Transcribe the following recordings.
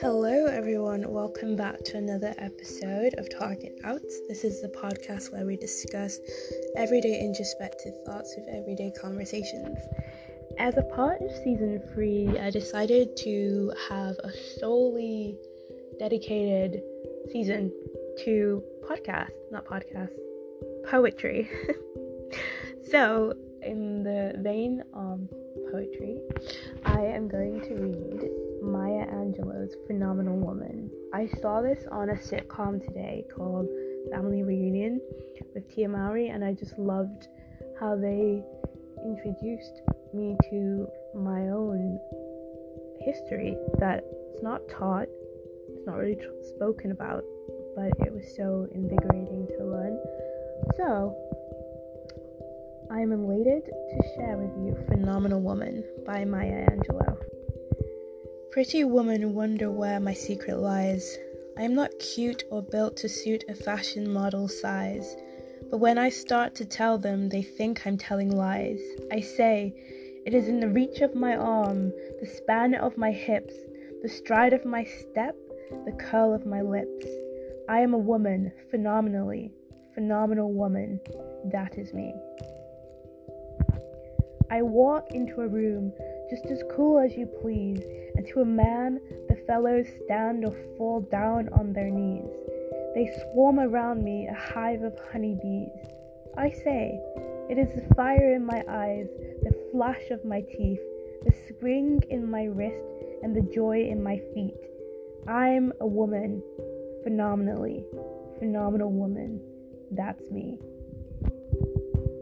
Hello, everyone. Welcome back to another episode of Target Out. This is the podcast where we discuss everyday introspective thoughts with everyday conversations. As a part of season three, I decided to have a solely dedicated season to podcast, not podcast, poetry. so, in the vein of poetry, I am going to read Maya Angelou's Phenomenal Woman. I saw this on a sitcom today called Family Reunion with Tia Mowry, and I just loved how they introduced me to my own history that's not taught, it's not really spoken about, but it was so invigorating to learn. So, I am elated to share with you Phenomenal Woman by Maya Angelou. Pretty woman wonder where my secret lies. I am not cute or built to suit a fashion model size. But when I start to tell them, they think I'm telling lies. I say, it is in the reach of my arm, the span of my hips, the stride of my step, the curl of my lips. I am a woman, phenomenally, phenomenal woman. That is me. I walk into a room just as cool as you please, and to a man the fellows stand or fall down on their knees. They swarm around me, a hive of honeybees. I say, it is the fire in my eyes, the flash of my teeth, the spring in my wrist, and the joy in my feet. I'm a woman, phenomenally, phenomenal woman. That's me.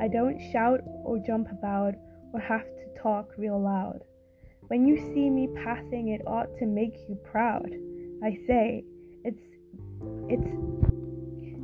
I don't shout or jump about or have to talk real loud. When you see me passing, it ought to make you proud. I say, it's, it's,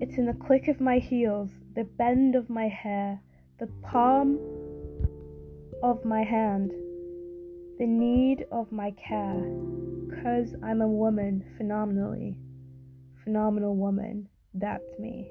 it's in the click of my heels, the bend of my hair, the palm of my hand, the need of my care. Cause I'm a woman, phenomenally, phenomenal woman. That's me.